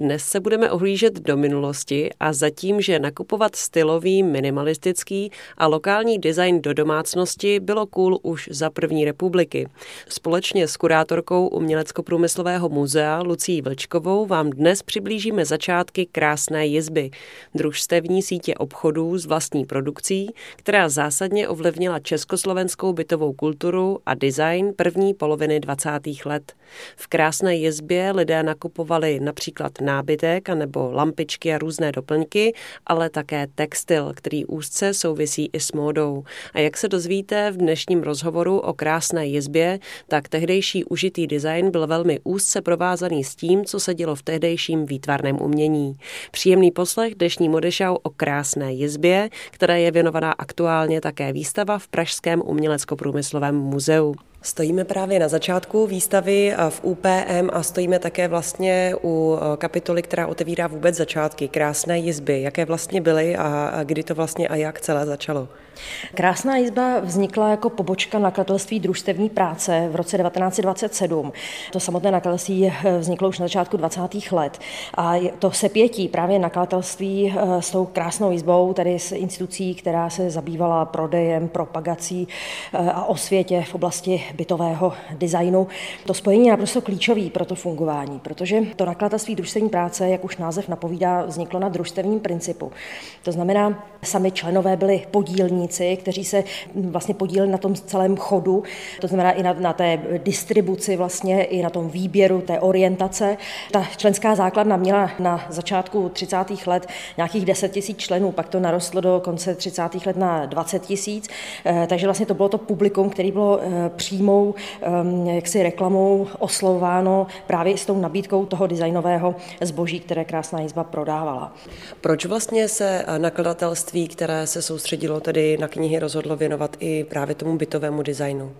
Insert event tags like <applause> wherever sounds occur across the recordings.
Dnes se budeme ohlížet do minulosti a zatím, že nakupovat stylový, minimalistický a lokální design do domácnosti bylo cool už za první republiky. Společně s kurátorkou Umělecko-průmyslového muzea Lucí Vlčkovou vám dnes přiblížíme začátky krásné jizby, družstevní sítě obchodů s vlastní produkcí, která zásadně ovlivnila československou bytovou kulturu a design první poloviny 20. let. V krásné jizbě lidé nakupovali například nábytek nebo lampičky a různé doplňky, ale také textil, který úzce souvisí i s módou. A jak se dozvíte v dnešním rozhovoru o krásné jizbě, tak tehdejší užitý design byl velmi úzce provázaný s tím, co se dělo v tehdejším výtvarném umění. Příjemný poslech dnešní modešau o krásné jizbě, která je věnovaná aktuálně také výstava v Pražském umělecko-průmyslovém muzeu. Stojíme právě na začátku výstavy v UPM a stojíme také vlastně u e, kapitoly, která otevírá vůbec začátky, krásné jizby. Jaké vlastně byly a kdy to vlastně a jak celé začalo? Krásná jizba vznikla jako pobočka nakladatelství družstevní práce v roce 1927. To samotné nakladatelství e, vzniklo už na začátku 20. let. A to sepětí právě nakladatelství e, s tou krásnou jizbou, tady s institucí, která se zabývala prodejem, propagací a osvětě v oblasti bytového designu. To spojení je naprosto klíčový pro to fungování, protože to nakladatelství družstevní práce, jak už název napovídá, vzniklo na družstevním principu. To znamená, sami členové byli podílníci, kteří se vlastně podíleli na tom celém chodu, to znamená i na, na té distribuci vlastně, i na tom výběru té orientace. Ta členská základna měla na začátku 30. let nějakých 10 tisíc členů, pak to narostlo do konce 30. let na 20 tisíc, eh, takže vlastně to bylo to publikum, který bylo eh, přímo přímou jaksi reklamou oslovováno právě s tou nabídkou toho designového zboží, které Krásná jizba prodávala. Proč vlastně se nakladatelství, které se soustředilo tedy na knihy, rozhodlo věnovat i právě tomu bytovému designu?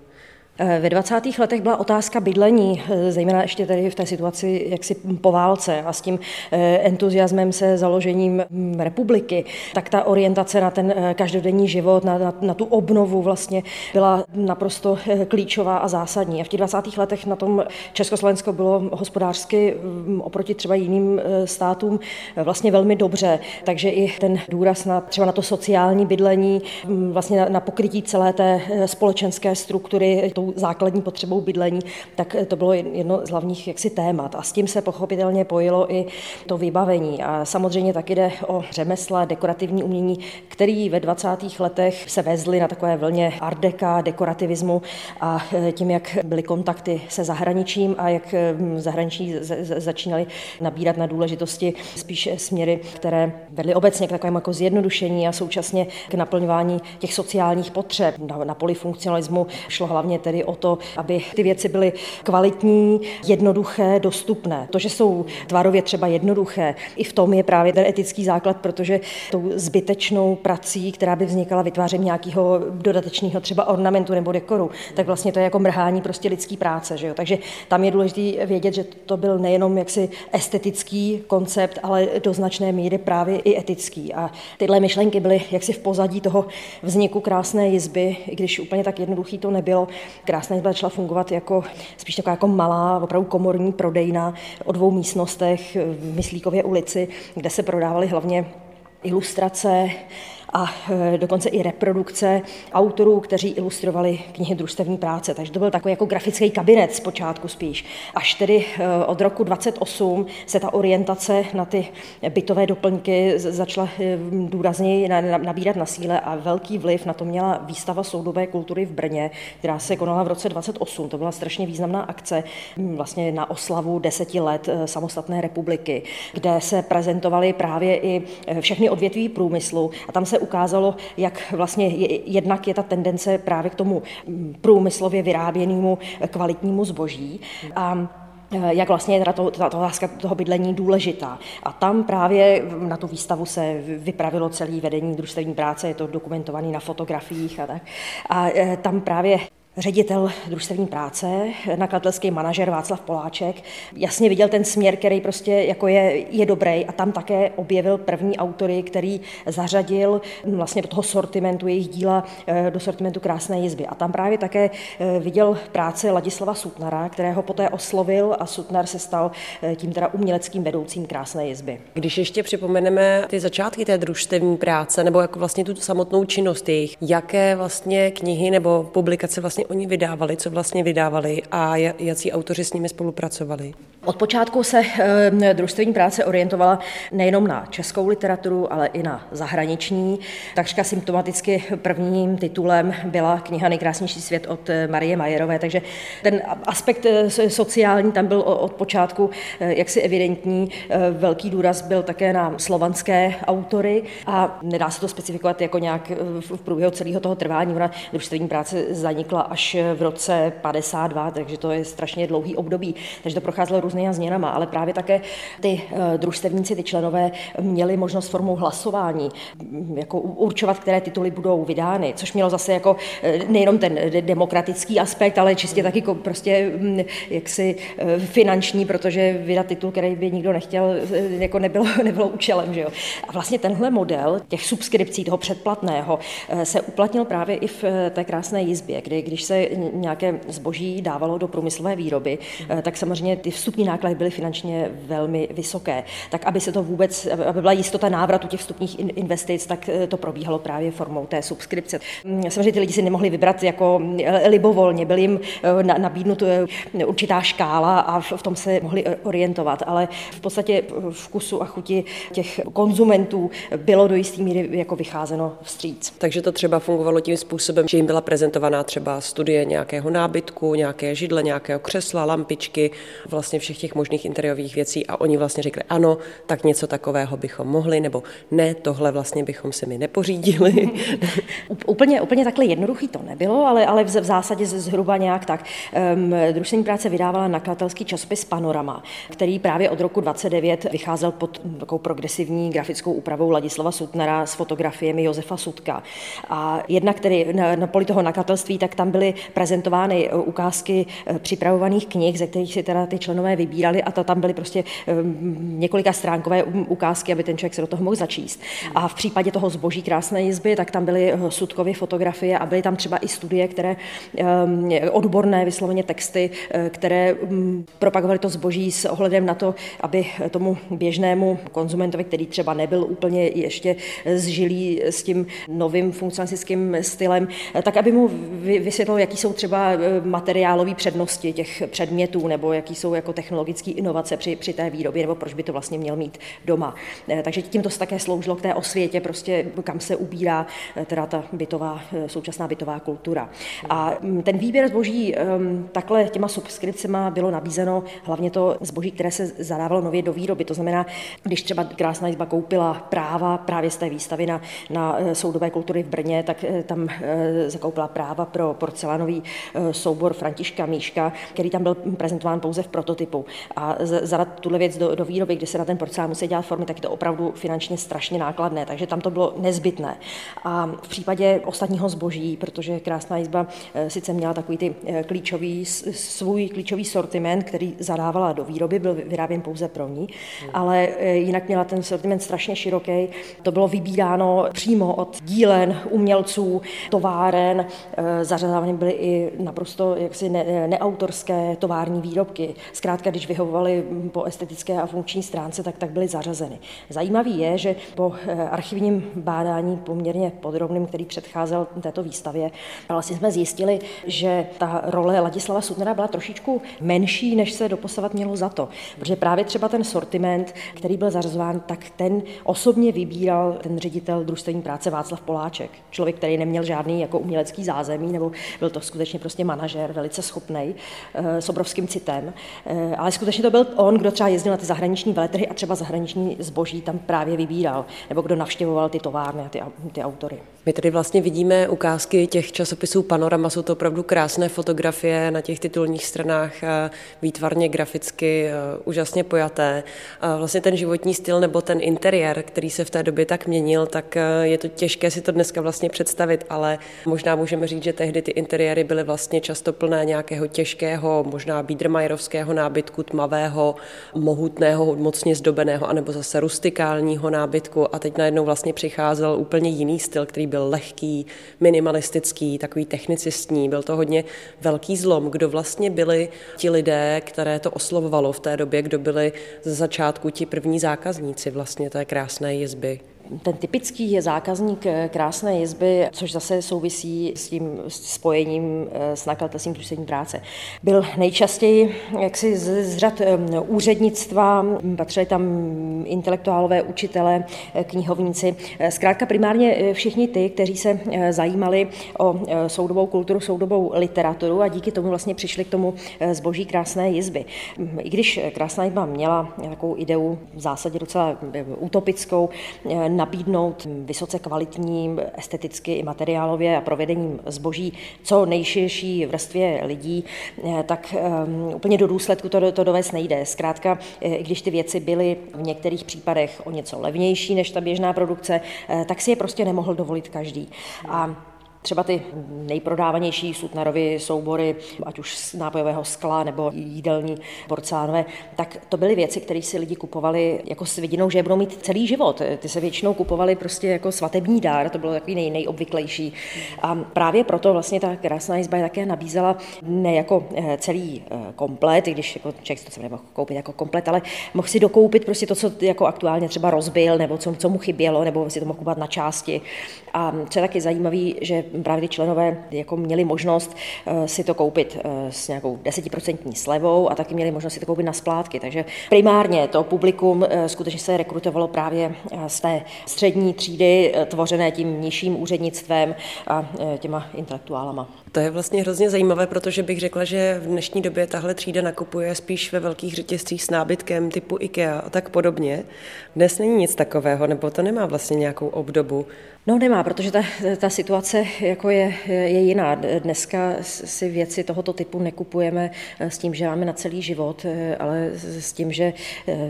Eh, ve 20. letech byla otázka bydlení, eh, zejména ještě tady v té situaci jaksi po válce a s tím eh, entuziasmem se založením hm, republiky, tak ta orientace na ten každodenní život, na, na, na tu obnovu vlastně byla naprosto klíčová a zásadní. A v těch 20. letech na tom Československo bylo hospodářsky hm, oproti třeba jiným státům vlastně velmi dobře, takže i ten důraz na třeba na to sociální bydlení, hm, vlastně na, na pokrytí celé té společenské struktury, tou základní potřebou bydlení, tak to bylo jedno z hlavních jaksi témat. A s tím se pochopitelně pojilo i to vybavení. A samozřejmě taky jde o řemesla, dekorativní umění, který ve 20. letech se vezly na takové vlně ardeka, dekorativismu a e, tím, jak byly kontakty se zahraničím a jak zahraniční začínali nabírat na důležitosti spíše směry, které vedly obecně k takovému jako zjednodušení a současně k naplňování těch sociálních potřeb. Na, na šlo hlavně tedy o to, aby ty věci byly kvalitní, jednoduché, dostupné. To, že jsou tvarově třeba jednoduché, i v tom je právě ten etický základ, protože tou zbytečnou prací, která by vznikala vytvářením nějakého dodatečného třeba ornamentu nebo dekoru, tak vlastně to je jako mrhání prostě lidský práce. Že jo? Takže tam je důležité vědět, že to byl nejenom jaksi estetický koncept, ale do značné míry právě i etický. A tyhle myšlenky byly jaksi v pozadí toho vzniku krásné jizby, i když úplně tak jednoduchý to nebylo. Krásná izba začala fungovat jako spíš taková jako malá, opravdu komorní prodejna o dvou místnostech v Myslíkově ulici, kde se prodávaly hlavně ilustrace, a e, dokonce i reprodukce autorů, kteří ilustrovali knihy družstevní práce. Takže to byl takový jako grafický kabinet zpočátku spíš. Až tedy e, od roku 28 se ta orientace na ty bytové doplňky začala e, důrazněji nabírat na síle a velký vliv na to měla výstava soudové kultury v Brně, která se konala v roce 28. To byla strašně významná akce vlastně na oslavu deseti let samostatné republiky, kde se prezentovaly právě i všechny odvětví průmyslu a tam se ukázalo, jak vlastně jednak je ta tendence právě k tomu průmyslově vyráběnému kvalitnímu zboží. A e, jak vlastně je ta, ta otázka toho bydlení důležitá. A tam právě na tu výstavu se vypravilo celé vedení družstevní práce, je to dokumentované na fotografiích a tak. A e, tam právě ředitel družstevní práce, nakladatelský manažer Václav Poláček, jasně viděl ten směr, který prostě jako je, je dobrý a tam také objevil první autory, který zařadil vlastně do toho sortimentu jejich díla, eh, do sortimentu Krásné jizby. A tam právě také eh, viděl práce Ladislava Sutnara, kterého poté oslovil a Sutnar se stal eh, tím teda uměleckým vedoucím Krásné jizby. Když ještě připomeneme ty začátky té družstevní práce, nebo jako vlastně tu samotnou činnost jejich, jaké vlastně knihy nebo publikace vlastně oni vydávali, co vlastně vydávali a jaký autoři s nimi spolupracovali? Od počátku se e, práce orientovala nejenom na českou literaturu, ale i na zahraniční. Takřka symptomaticky prvním titulem byla kniha Nejkrásnější svět od eh, Marie Majerové, takže ten aspekt eh, sociální tam byl od počátku jaksi evidentní. Velký důraz byl také na slovanské autory a nedá se to specifikovat jako nějak v průběhu celého toho trvání. Ona družstevní práce zanikla až v roce 52, takže to je strašně dlouhý období, takže to procházelo různými změnama, ale právě také ty eh, družstevníci, ty členové měli možnost formou hlasování mm, jako určovat, které tituly budou vydány, což mělo zase jako eh, nejenom ten demokratický aspekt, ale čistě taky prostě mm, jaksi eh, finanční, protože vydat titul, který by nikdo nechtěl, jako nebylo, <laughs> nebylo účelem. Že jo? A vlastně tenhle model těch subskripcí, toho předplatného, se uplatnil právě i v té krásné jizbě, kdy když se nějaké zboží dávalo do průmyslové výroby, tak samozřejmě ty vstupní náklady byly finančně velmi vysoké. Tak aby se to vůbec, aby byla jistota návratu těch vstupních investic, tak eh, to probíhalo právě formou té subskripce. Mm, samozřejmě ty lidi si nemohli vybrat jako eh, libovolně, byl jim eh, nabídnut určitá škála a v tom se mohli orientovat, ale v podstatě vkusu a chuti těch konzumentů bylo do jisté míry jako vycházeno vstříc. Takže to třeba fungovalo tím způsobem, že jim byla prezentovaná třeba studie nějakého nábytku, nějaké židle, nějakého křesla, lampičky, vlastně všech těch možných interiových věcí a oni vlastně řekli ano, tak něco takového bychom mohli, nebo ne, tohle vlastně bychom si my nepořídili. <laughs> úplně, úplně takhle jednoduchý to nebylo, ale, ale v, zásadě zhruba nějak tak. Um, družstevní práce vydávala nakladatelský časopis Panorama, který právě od roku 29 vycházel pod takovou progresivní grafickou úpravou Ladislava Sutnara s fotografiemi Josefa Sutka. A jednak tedy na, na poli toho nakladatelství, tak tam byly prezentovány ukázky eh, připravovaných knih, ze kterých si teda ty členové vybírali a to tam byly prostě několika stránkové ukázky, aby ten člověk se do toho mohl začíst. A v případě toho zboží krásné jizby, tak tam byly eh, sudkové fotografie a byly tam třeba i studie, které odborné vysloveně texty, eh, které propagovaly to zboží s ohledem na to, aby tomu běžnému konzumentovi, který třeba nebyl úplně ještě zžilý s tím novým funkcionalistickým stylem, eh, tak aby mu vysvětlil, jaký jsou třeba materiálové přednosti těch předmětů nebo jaký jsou jako technologické inovace při, při té výrobě, nebo proč by to vlastně měl mít doma. Eh, takže tím to také sloužilo k té osvětě, prostě kam se ubírá eh, teda ta bytová, eh, současná bytová kultura. A mm, ten výběr zboží ehm, takhle těma subskripcema bylo nabízeno hlavně to zboží, které se zadávalo nově do výroby. To znamená, když třeba Krásná izba koupila práva právě z té výstavy na, na soudové kultury v Brně, tak tam zakoupila práva pro porcelánový soubor Františka Míška, který tam byl prezentován pouze v prototypu. A zadat tuhle věc do, do výroby, kde se na ten porcelán musí dělat formy, tak je to opravdu finančně strašně nákladné, takže tam to bylo nezbytné. A v případě ostatního zboží, protože Krásná jizba eh, sice měla takový ty eh, klíčový, svůj klíčový sortiment, který zadávala do výroby, byl vyráběn pouze pro ní, ale eh, jinak měla ten sortiment strašně široký. To bylo vybíráno přímo od dílen, umělců, továren, zařazovány byly i naprosto jaksi ne, neautorské tovární výrobky. Zkrátka, když vyhovovaly po estetické a funkční stránce, tak tak byly zařazeny. Zajímavý je, že po eh, archivním bádání poměrně podrobným, který předcházel této výstavě, vlastně jsme zjistili, že ta role Ladislava Sutnera byla trošičku menší, než se doposavat mělo za to. Protože právě třeba ten sortiment, který byl zařazován, tak ten osobně vybíral ten ředitel družstevní práce Václav Poláček. Člověk, který neměl žádný jako umělecký zázemí, nebo byl to skutečně prostě manažer, velice schopný, eh, s obrovským citem. Eh, ale skutečně to byl on, kdo třeba jezdil na ty zahraniční veletrhy a třeba zahraniční zboží tam právě vybíral, nebo kdo navštěvoval ty továrny a ty, ty autory. My tady vlastně vidíme ukázky těch časopisů Panorama, jsou to opravdu krásné fotografie na těch titulních stranách, výtvarně, graficky, úžasně pojaté. Vlastně ten životní styl nebo ten interiér, který se v té době tak měnil, tak je to těžké si to dneska vlastně představit, ale možná můžeme říct, že tehdy ty interiéry byly vlastně často plné nějakého těžkého, možná Biedermajerovského nábytku, tmavého, mohutného, mocně zdobeného, anebo zase rustikálního nábytku a teď najednou vlastně přicházel úplně jiný styl, který byl lehký, minimalistický, takový technicistní. Byl to hodně velký zlom, kdo vlastně byli ti lidé, které to oslovovalo v té době, kdo byli ze začátku ti první zákazníci vlastně té krásné jizby ten typický je zákazník eh, krásné jizby, což zase souvisí s tím spojením eh, s nakladatelstvím družstevní práce. Byl nejčastěji jaksi z, z řad eh, úřednictva, patřili tam intelektuálové, učitele, knihovníci, zkrátka primárně všichni ty, kteří se zajímali o soudobou kulturu, soudobou literaturu a díky tomu vlastně přišli k tomu zboží krásné jizby. I když krásná jizba měla takovou ideu v zásadě docela utopickou, nabídnout vysoce kvalitní, esteticky i materiálově a provedením zboží co nejširší vrstvě lidí, eh, tak um, úplně do důsledku to, to dovést nejde. Zkrátka, eh, i když ty věci byly v některých případech o něco levnější než ta běžná produkce, eh, tak si je prostě nemohl dovolit každý. A Třeba ty nejprodávanější Sutnarovy soubory, ať už z nápojového skla nebo jídelní porcelánové, tak to byly věci, které si lidi kupovali jako s vidinou, že je budou mít celý život. Ty se většinou kupovali prostě jako svatební dár, to bylo takový nej, nejobvyklejší. A právě proto vlastně ta krásná jizba je také nabízela ne jako eh, celý eh, komplet, i když jako člověk to se nemohl koupit jako komplet, ale mohl si dokoupit prostě to, co jako aktuálně třeba rozbil, nebo co, co mu chybělo, nebo si to mohl kupovat na části. A co je taky zajímavé, že právě ty členové jako měli možnost eh, si to koupit eh, s nějakou desetiprocentní slevou a taky měli možnost si to koupit na splátky. Takže primárně to publikum eh, skutečně se rekrutovalo právě z té střední třídy, tvořené tím nižším úřednictvem a těma intelektuálama. To je vlastně hrozně zajímavé, protože bych řekla, že v dnešní době tahle třída nakupuje spíš ve velkých řetězcích s nábytkem typu IKEA a tak podobně. Dnes není nic takového, nebo to nemá vlastně nějakou obdobu. No nemá, protože ta, ta situace jako je, je jiná. Dneska si věci tohoto typu nekupujeme s tím, že máme na celý život, ale s tím, že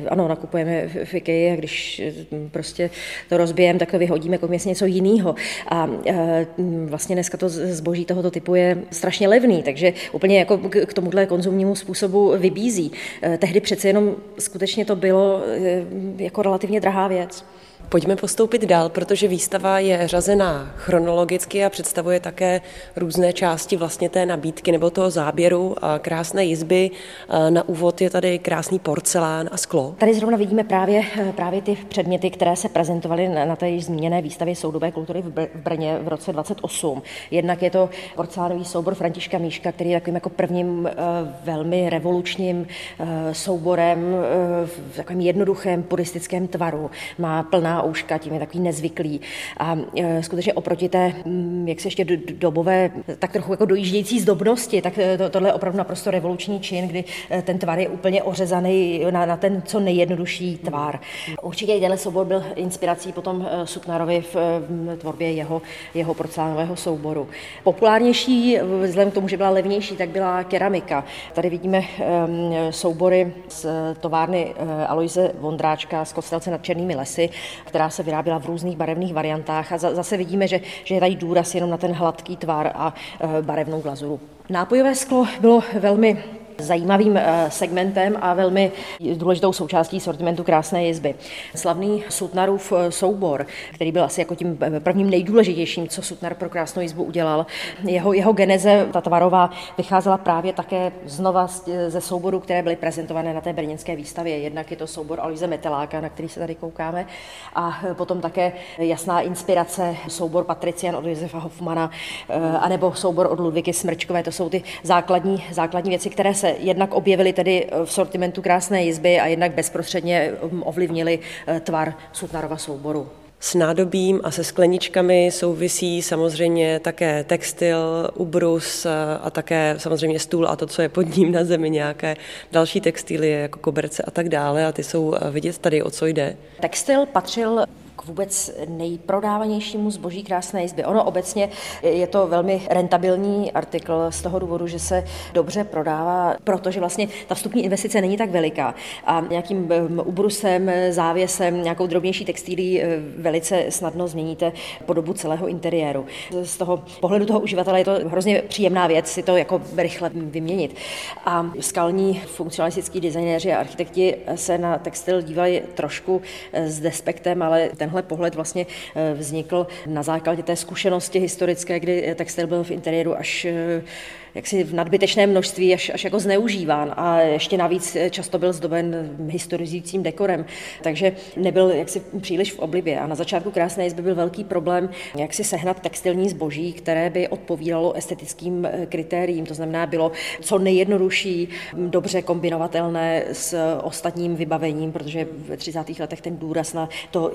ano, nakupujeme v IKEA a když prostě to rozbijeme, tak to vyhodíme jako něco jiného. A vlastně dneska to zboží tohoto typu je strašně levný, takže úplně jako k tomuhle konzumnímu způsobu vybízí. Tehdy přece jenom skutečně to bylo jako relativně drahá věc. Pojďme postoupit dál, protože výstava je řazená chronologicky a představuje také různé části vlastně té nabídky nebo toho záběru. Krásné jizby. Na úvod je tady krásný porcelán a sklo. Tady zrovna vidíme právě, právě ty předměty, které se prezentovaly na, té již zmíněné výstavě soudobé kultury v Brně v roce 28. Jednak je to porcelánový soubor Františka Míška, který je takovým jako prvním eh, velmi revolučním eh, souborem eh, v takovém jednoduchém puristickém tvaru. Má plná ouška, tím je takový nezvyklý. A e, skutečně oproti té, mm, jak se ještě dobové, tak trochu jako dojíždějící zdobnosti, tak e, to, tohle je opravdu naprosto revoluční čin, kdy e, ten tvar je úplně ořezaný na, na ten co nejjednodušší tvar. Určitě i soubor byl inspirací potom Suknarovi v, v tvorbě jeho, jeho porcelánového souboru. Populárnější, vzhledem k tomu, že byla levnější, tak byla keramika. Tady vidíme soubory z továrny Aloise Vondráčka z Kostelce nad Černými lesy, která se vyráběla v různých barevných variantách a zase vidíme, že, že je tady důraz jenom na ten hladký tvar a e, barevnou glazuru. Nápojové sklo bylo velmi zajímavým eh, segmentem a velmi důležitou součástí sortimentu krásné jizby. Slavný Sutnarův eh, soubor, který byl asi jako tím eh, prvním nejdůležitějším, co Sutnar pro krásnou jizbu udělal. Jeho, jeho geneze, ta tvarová, vycházela právě také znova ze souborů, které byly prezentované na té brněnské výstavě. Jednak je to soubor Aloise Meteláka, na který se tady koukáme, a potom také jasná inspirace soubor Patrician od Josefa Hoffmana, anebo soubor od Ludviky Smrčkové. To jsou ty základní, základní věci, které se se jednak objevily tedy eh, v sortimentu krásné jizby a jednak bezprostředně hm, ovlivnili eh, tvar Sutnarova souboru. S nádobím a se skleničkami souvisí samozřejmě také textil, ubrus eh, a také samozřejmě stůl a to, co je pod ním na zemi, nějaké další textilie jako koberce a tak dále a ty jsou vidět tady, o co jde. Textil patřil vůbec nejprodávanějšímu zboží krásné izby. Ono obecně je to velmi rentabilní artikl z toho důvodu, že se dobře prodává, protože vlastně ta vstupní investice není tak veliká a nějakým ubrusem, závěsem, nějakou drobnější textilí eh, velice snadno změníte podobu celého interiéru. Z toho pohledu toho uživatele je to hrozně příjemná věc si to jako rychle vyměnit. A skalní funkcionalistický designéři a architekti se na textil dívali trošku eh, s despektem, ale tenhle pohled vlastně eh, vznikl na základě té zkušenosti historické, kdy textil byl v interiéru až jaksi v nadbytečném množství až, až jako zneužíván a ještě navíc často byl zdoben historizujícím dekorem, takže nebyl jaksi příliš v oblibě. A na začátku Krásné izby byl velký problém, jak si sehnat textilní zboží, které by odpovídalo estetickým eh, kritériím, to znamená bylo co nejjednodušší, dobře kombinovatelné s ostatním vybavením, protože v 30. letech ten důraz na to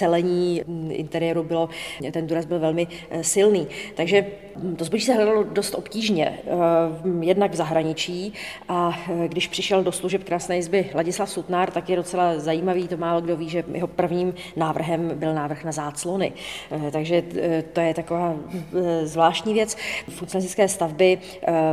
scelení mm, interiéru bylo, ten důraz byl velmi eh, silný. Takže to zboží se hledalo dost obtížně, eh, jednak v zahraničí a eh, když přišel do služeb Krásné izby Ladislav Sutnár, tak je docela zajímavý, to málo kdo ví, že jeho prvním návrhem byl návrh na záclony. Takže to je taková zvláštní věc. Funkcionalistické stavby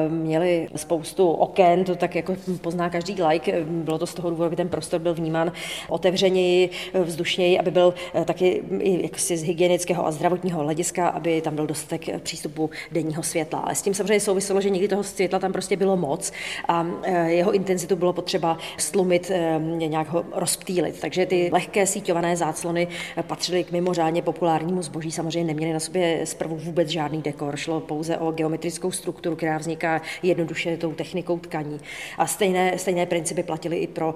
měly spoustu oken, to tak jako pozná každý like. Bylo to z toho důvodu, aby ten prostor byl vnímán otevřeněji, vzdušněji, aby byl taky jaksi z hygienického a zdravotního hlediska, aby tam byl dostatek přístupu denního světla. Ale s tím samozřejmě souviselo, že někdy toho světla tam prostě bylo moc a e, jeho intenzitu bylo potřeba stlumit, nějak ho rozptýlit. Takže ty lehké síťované záclony patřily k mimořádně populárnímu zboží. Samozřejmě neměly na sobě zprvu vůbec žádný dekor. Šlo pouze o geometrickou strukturu, která vzniká jednoduše tou technikou tkaní. A stejné, stejné principy platily i pro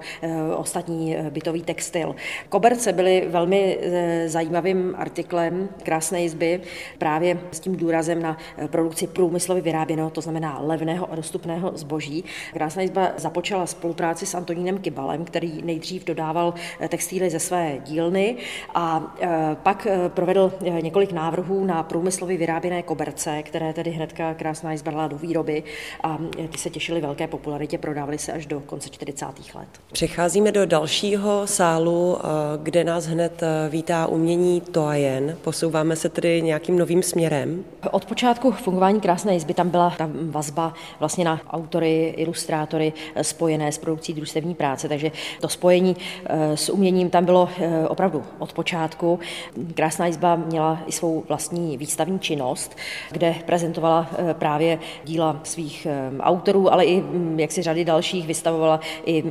ostatní bytový textil. Koberce byly velmi zajímavým artiklem krásné izby, právě s tím důrazem na produkci průmyslově vyráběného, to znamená levného a dostupného zboží. Krásná izba započala spolupráci s Antonínem Kybalem, který nejdřív dodával textíly ze své dílny a eh, pak provedl několik návrhů na průmyslově vyráběné koberce, které tedy hnedka Krásná izba dala do výroby a ty se těšily velké popularitě, prodávaly se až do konce 40. let. Přecházíme do dalšího sálu, kde nás hned vítá umění Toajen. Posouváme se tedy nějakým novým směrem. Od počátku fungování Krásné izby tam byla ta vazba vlastně na autory, ilustrátory eh, spojené s produkcí družstevní práce, takže to spojení eh, s uměním tam bylo eh, opravdu od počátku. Krásná izba měla i svou vlastní výstavní činnost, kde prezentovala právě díla svých autorů, ale i hm, jak si řady dalších vystavovala i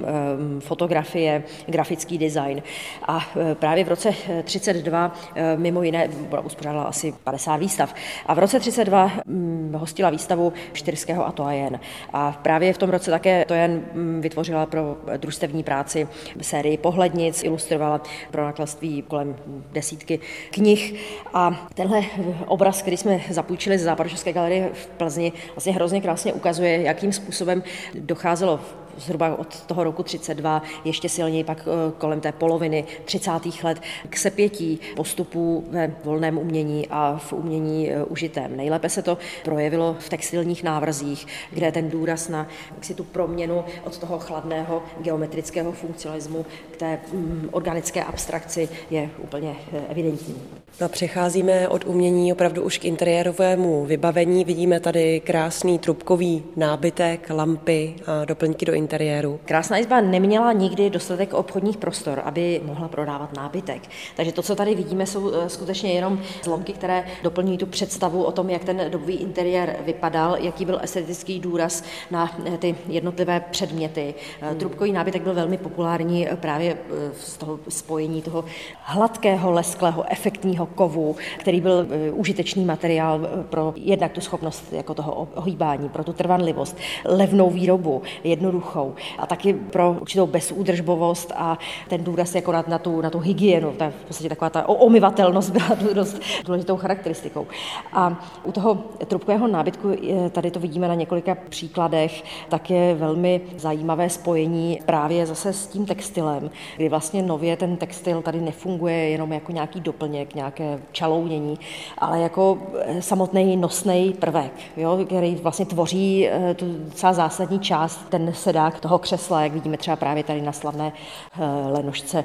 fotografie, grafický design. A právě v roce 32 mimo jiné uspořádala asi 50 výstav. A v roce 32 Mm, hostila výstavu Štyrského a Toajen. A právě v tom roce také Toajen mm, vytvořila pro družstevní práci sérii pohlednic, ilustrovala pro nakladství kolem desítky knih. A tenhle obraz, který jsme zapůjčili z Západočeské galerie v Plzni, vlastně hrozně krásně ukazuje, jakým způsobem docházelo zhruba od toho roku 32, ještě silněji pak eh, kolem té poloviny 30. let k sepětí postupů ve volném umění a v umění eh, užitém. Nejlépe se to projevilo v textilních návrzích, kde ten důraz na si tu proměnu od toho chladného geometrického funkcionalismu k té mm, organické abstrakci je úplně eh, evidentní. No, přecházíme od umění opravdu už k interiérovému vybavení. Vidíme tady krásný trubkový nábytek, lampy a doplňky do interiéru. Krásná izba neměla nikdy dostatek obchodních prostor, aby mohla prodávat nábytek. Takže to, co tady vidíme, jsou eh, skutečně jenom zlomky, které doplňují tu představu o tom, jak ten dobový interiér vypadal, jaký byl estetický důraz na eh, ty jednotlivé předměty. Hmm. Trubkový nábytek byl velmi populární právě z toho spojení toho hladkého, lesklého, efektního kovu, který byl užitečný materiál pro jednak tu schopnost jako toho ohýbání, pro tu trvanlivost, levnou výrobu, jednoduchou poruchou. A taky pro určitou bezúdržbovost a ten důraz jako na, na, tu, na tu hygienu. Ta, v podstatě taková ta omyvatelnost byla <laughs> dost důležitou charakteristikou. A u toho trubkového nábytku, tady to vidíme na několika příkladech, tak je velmi zajímavé spojení právě zase s tím textilem, kdy vlastně nově ten textil tady nefunguje jenom jako nějaký doplněk, nějaké čalounění, ale jako samotný nosný prvek, jo, který vlastně tvoří eh, tu docela zásadní část, ten sedá sedák toho křesla, jak vidíme třeba právě tady na slavné eh, lenošce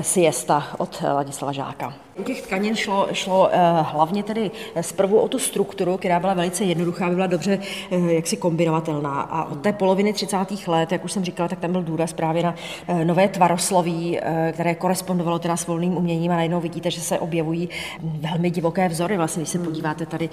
siesta od Ladislava Žáka. U těch tkanin šlo, šlo hlavně tedy zprvu o tu strukturu, která byla velice jednoduchá, by byla dobře jaksi kombinovatelná. A od té poloviny 30. let, jak už jsem říkala, tak tam byl důraz právě na nové tvarosloví, které korespondovalo teda s volným uměním a najednou vidíte, že se objevují velmi divoké vzory. Vlastně, když se podíváte tady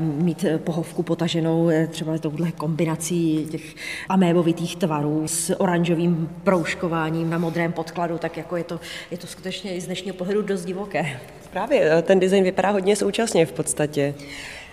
mít pohovku potaženou třeba touhle kombinací těch amébovitých tvarů s oranžovým proužkováním na modrém podkladu, tak jako je to, je to skutečně i z dnešního pohledu dost divoké. Právě, eh, ten design vypadá hodně současně v podstatě.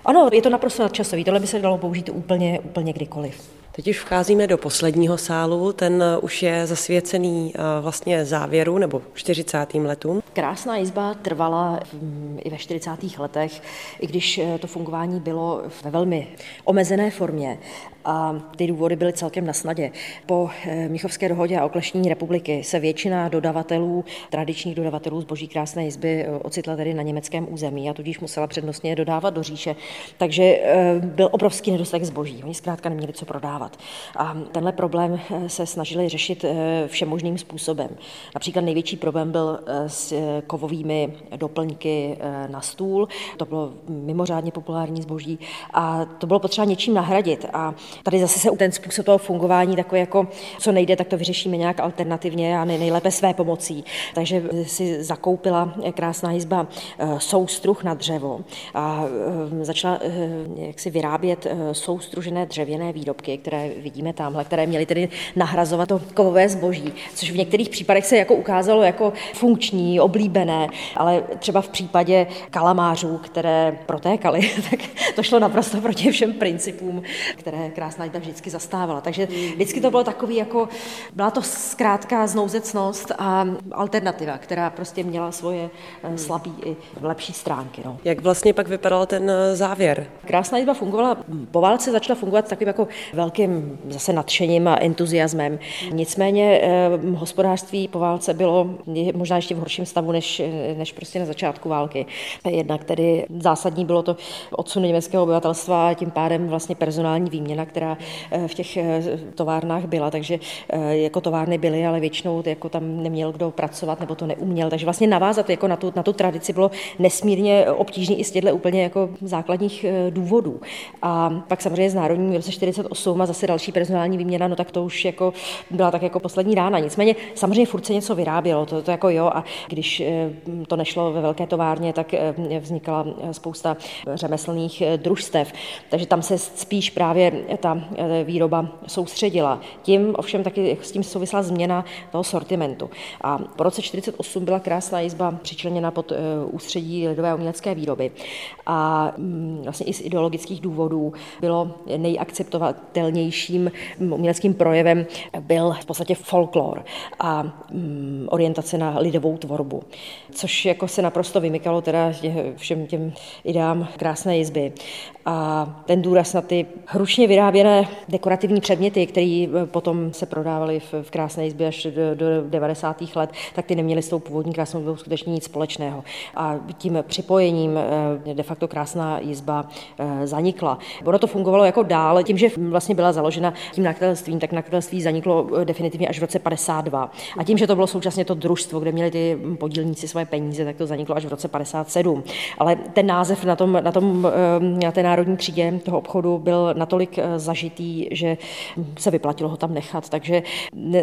Ano, je to naprosto nadčasový. Tohle by se dalo použít úplně, úplně kdykoliv. Teď už vcházíme do posledního sálu, ten eh, už je zasvěcený eh, vlastně závěru nebo 40. letům. Krásná izba trvala mm, i ve 40. letech, i když eh, to fungování bylo ve velmi omezené formě a ty důvody byly celkem na snadě. Po Michovské dohodě a okleštění republiky se většina dodavatelů, tradičních dodavatelů zboží krásné izby ocitla tedy na německém území a tudíž musela přednostně dodávat do říše. Takže byl obrovský nedostatek zboží. Oni zkrátka neměli co prodávat prodávat. A tenhle problém eh, se snažili řešit eh, všemožným způsobem. Například největší problém byl eh, s kovovými doplňky na stůl. To bylo mimořádně populární zboží a to bylo potřeba něčím nahradit. A tady zase se ten způsob toho fungování takový jako, co nejde, tak to vyřešíme nějak alternativně a nejlépe své pomocí. Takže si zakoupila krásná jizba soustruh na dřevo a začala jak si vyrábět soustružené dřevěné výrobky, které které vidíme tamhle, které měly tedy nahrazovat to kovové zboží, což v některých případech se jako ukázalo jako funkční, oblíbené, ale třeba v případě kalamářů, které protékaly, <laughs> tak to šlo naprosto proti všem principům, které krásná jízda vždycky zastávala. Takže vždycky to bylo takový jako, byla to zkrátka znouzecnost a alternativa, která prostě měla svoje eh, slabý i lepší stránky. No. Jak vlastně pak vypadal ten eh, závěr? Krásná jízda fungovala, po válce začala fungovat takovým jako velkým velkým zase nadšením a entuziasmem. Nicméně eh, hospodářství po válce bylo možná ještě v horším stavu než, než prostě na začátku války. Jednak tedy zásadní bylo to odsun německého obyvatelstva a tím pádem vlastně personální výměna, která eh, v těch eh, továrnách byla, takže jako továrny byly, ale většinou jako tam neměl kdo pracovat nebo to neuměl, takže vlastně navázat jako na tu, na tu tradici bylo nesmírně obtížné i z těchto úplně jako základních důvodů. A pak samozřejmě z Národní v roce 48 a zase další personální výměna, no tak to už jako byla tak jako poslední rána. Nicméně samozřejmě furt se něco vyrábělo, to, to jako jo, a když eh, to nešlo ve velké továrně, tak eh, vznikala spousta řemeslných eh, družstev, takže tam se spíš právě ta výroba soustředila. Tím ovšem taky s tím souvisla změna toho sortimentu. A po roce 48 byla krásná jizba přičleněna pod ústředí lidové umělecké výroby. A mm, vlastně i z ideologických důvodů bylo nejakceptovatelnější nejvýznamnějším uměleckým projevem byl v podstatě folklor a orientace na lidovou tvorbu, což jako se naprosto vymykalo teda všem těm ideám krásné jizby. A ten důraz na ty hručně vyráběné dekorativní předměty, které eh, potom se prodávaly v, v krásné jizbě až do, do 90. let, tak ty neměly s tou původní krásnou jizbou skutečně nic společného. A tím připojením eh, de facto krásná jizba eh, zanikla. Ono to fungovalo jako dál, tím, že vlastně byla založena tím nakladatelstvím, tak nakladatelství zaniklo eh, definitivně až v roce 52. A tím, že to bylo současně to družstvo, kde měli ty podílníci svoje peníze, tak to zaniklo až v roce 57. Ale ten název na, tom, na, tom, eh, na té národní třídě toho obchodu byl natolik eh, zažitý, že se vyplatilo ho tam nechat. Takže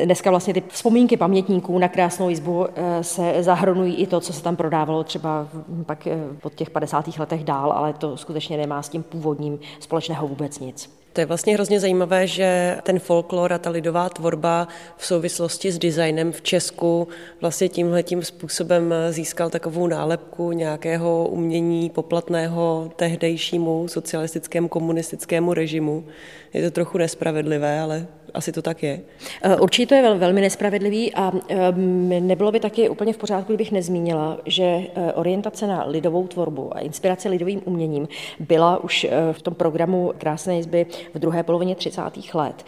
dneska vlastně ty vzpomínky pamětníků na krásnou izbu se zahrnují i to, co se tam prodávalo třeba pak po těch 50. letech dál, ale to skutečně nemá s tím původním společného vůbec nic. To je vlastně hrozně zajímavé, že ten folklor a ta lidová tvorba v souvislosti s designem v Česku vlastně tímhletím způsobem získal takovou nálepku nějakého umění poplatného tehdejšímu socialistickému komunistickému režimu. Je to trochu nespravedlivé, ale asi to tak je. Eh, určitě to je velmi nespravedlivý a ehm, nebylo by taky úplně v pořádku, kdybych nezmínila, že eh, orientace na lidovou tvorbu a inspirace lidovým uměním byla už eh, v tom programu Krásné jizby v druhé polovině 30. let.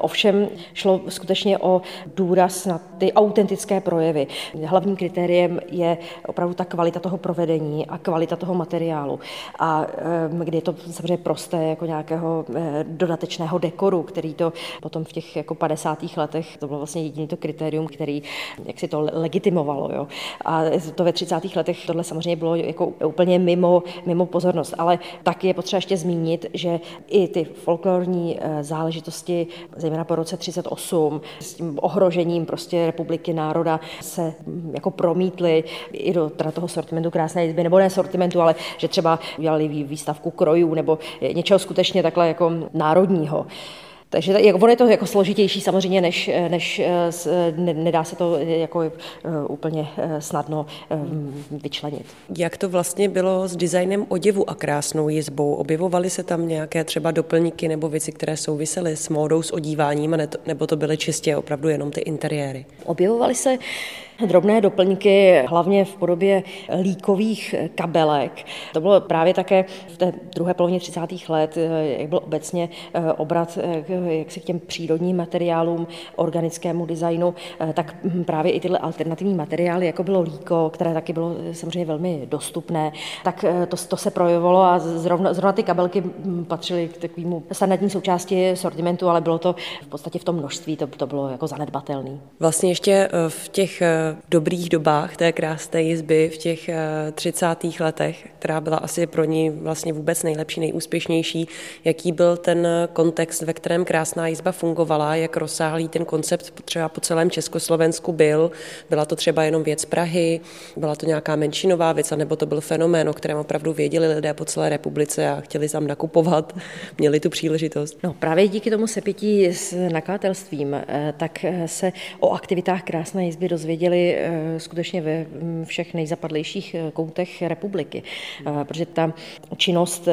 Ovšem šlo skutečně o důraz na ty autentické projevy. Hlavním kritériem je opravdu ta kvalita toho provedení a kvalita toho materiálu. A ehm, kdy je to samozřejmě prosté jako nějakého dodatečného dekoru, který to potom potom v těch jako 50. letech to bylo vlastně jediný to kritérium, který jak si to legitimovalo. Jo. A to ve 30. letech tohle samozřejmě bylo jako úplně mimo, mimo pozornost. Ale taky je potřeba ještě zmínit, že i ty folklorní eh, záležitosti, zejména po roce 38, s tím ohrožením prostě republiky národa se mm, jako promítly i do teda toho sortimentu krásné izby, nebo ne sortimentu, ale že třeba udělali výstavku krojů nebo něčeho skutečně takhle jako národního. Takže ono je to jako složitější samozřejmě, než, než ne, nedá se to jako eh, úplně eh, snadno eh, vyčlenit. Jak to vlastně bylo s designem oděvu a krásnou jizbou? Objevovaly se tam nějaké třeba doplňky nebo věci, které souvisely s módou, s odíváním, nebo to byly čistě opravdu jenom ty interiéry? Objevovaly se drobné doplňky, hlavně v podobě líkových kabelek. To bylo právě také v té druhé polovině 30. let, jak byl obecně eh, obrat eh, jak se k těm přírodním materiálům, organickému designu, eh, tak hm, právě i tyhle alternativní materiály, jako bylo líko, které taky bylo samozřejmě velmi dostupné, tak to, to se projevovalo a zrovna, zrovna ty kabelky hm, patřily k takovému standardní součásti sortimentu, ale bylo to v podstatě v tom množství, to, to bylo jako zanedbatelné. Vlastně ještě v těch dobrých dobách té krásné jizby v těch 30. Eh, letech, která byla asi pro ní vlastně vůbec nejlepší, nejúspěšnější. Jaký byl ten kontext, ve kterém krásná jizba fungovala, jak rozsáhlý ten koncept třeba po celém Československu byl. Byla to třeba jenom věc Prahy, byla to nějaká menšinová věc, nebo to byl fenomén, o kterém opravdu věděli lidé po celé republice a chtěli tam nakupovat, <laughs> měli tu příležitost. No právě díky tomu sepětí s nakladatelstvím, eh, tak eh, se o aktivitách krásné jizby dozvěděli byli eh, skutečně ve mm, všech nejzapadlejších eh, koutech republiky, eh, protože ta činnost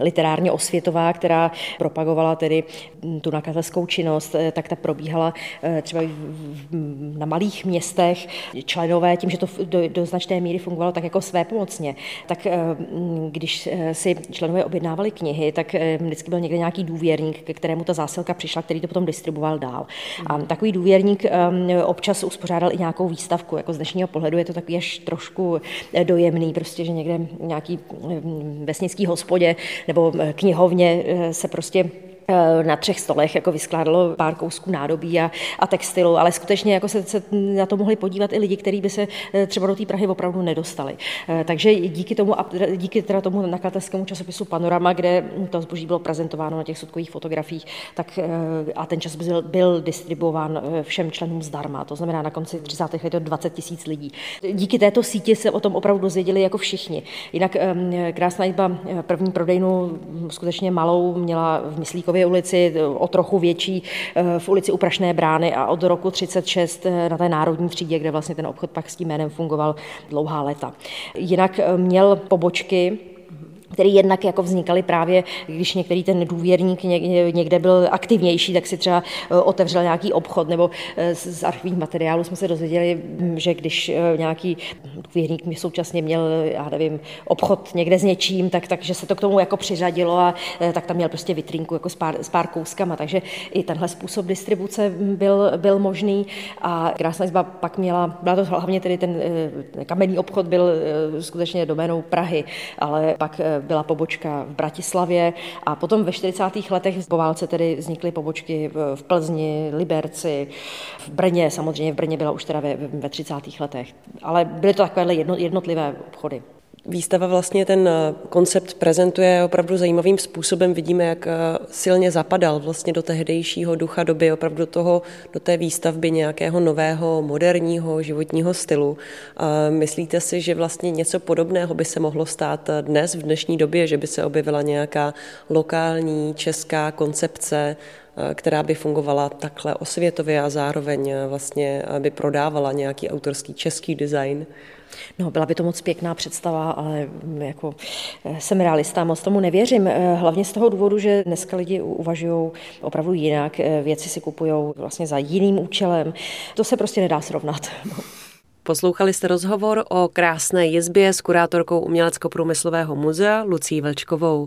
literárně osvětová, která propagovala tedy mm, tu nakladatelskou činnost, tak ta probíhala třeba na malých městech. Členové, tím, že to do, do značné míry fungovalo tak jako své pomocně, tak mm, když si členové objednávali knihy, tak vždycky byl někde nějaký důvěrník, ke kterému ta zásilka přišla, který to potom distribuoval dál. A takový důvěrník občas uspořádal i nějakou výstavu výstavku. Jako z dnešního pohledu je to takový až trošku eh, dojemný, prostě, že někde nějaký mm, vesnický hospodě nebo eh, knihovně eh, se prostě Eh, na třech stolech jako vyskládalo pár kousků nádobí a, a textilu, ale skutečně jako se, se na to mohli podívat i lidi, kteří by se eh, třeba do té Prahy opravdu nedostali. Eh, takže díky tomu, díky teda tomu nakladatelskému časopisu Panorama, kde to zboží bylo prezentováno na těch sudkových fotografiích, tak a ten časopis byl, byl distribuován všem členům zdarma, to znamená na konci 30. let 20 tisíc lidí. Díky této síti se o tom opravdu dozvěděli jako všichni. Jinak krásná jízba první prodejnu skutečně malou měla v Myslíkově Františkově ulici, o trochu větší eh, v ulici Uprašné brány a od roku 36 eh, na té národní třídě, kde vlastně ten obchod pak s tím jménem fungoval dlouhá léta. Jinak eh, měl pobočky které jednak jako vznikaly právě, když některý ten důvěrník někde byl aktivnější, tak si třeba eh, otevřel nějaký obchod, nebo eh, z archivních materiálů jsme se dozvěděli, že když eh, nějaký důvěrník mi současně měl, já nevím, obchod někde s něčím, tak, takže se to k tomu jako přiřadilo a tak tam měl prostě vitrínku jako s pár, s pár kouskama, takže i tenhle způsob distribuce byl, byl možný a krásná izba pak měla, byla to hlavně tedy ten kamenný obchod byl skutečně doménou Prahy, ale pak byla pobočka v Bratislavě a potom ve 40. letech po válce tedy vznikly pobočky v Plzni, Liberci, v Brně, samozřejmě v Brně byla už teda ve, ve 30. letech, ale byly to takové jednotlivé obchody. Výstava vlastně ten eh, koncept prezentuje opravdu zajímavým způsobem. Vidíme, jak eh, silně zapadal vlastně do tehdejšího ducha doby, opravdu do, toho, do té výstavby nějakého nového, moderního životního stylu. Myslíte si, že vlastně něco podobného by se mohlo stát dnes, v dnešní době, že by se objevila nějaká lokální česká koncepce, eh, která by fungovala takhle osvětově a zároveň vlastně by prodávala nějaký autorský český design? No, byla by to moc pěkná představa, ale mm, jako eh, jsem realista, moc tomu nevěřím. Eh, hlavně z toho důvodu, že dneska lidi uvažují opravdu jinak, eh, věci si kupují vlastně za jiným účelem. To se prostě nedá srovnat. <laughs> Poslouchali jste rozhovor o krásné jezbě s kurátorkou Umělecko-průmyslového muzea Lucí Velčkovou.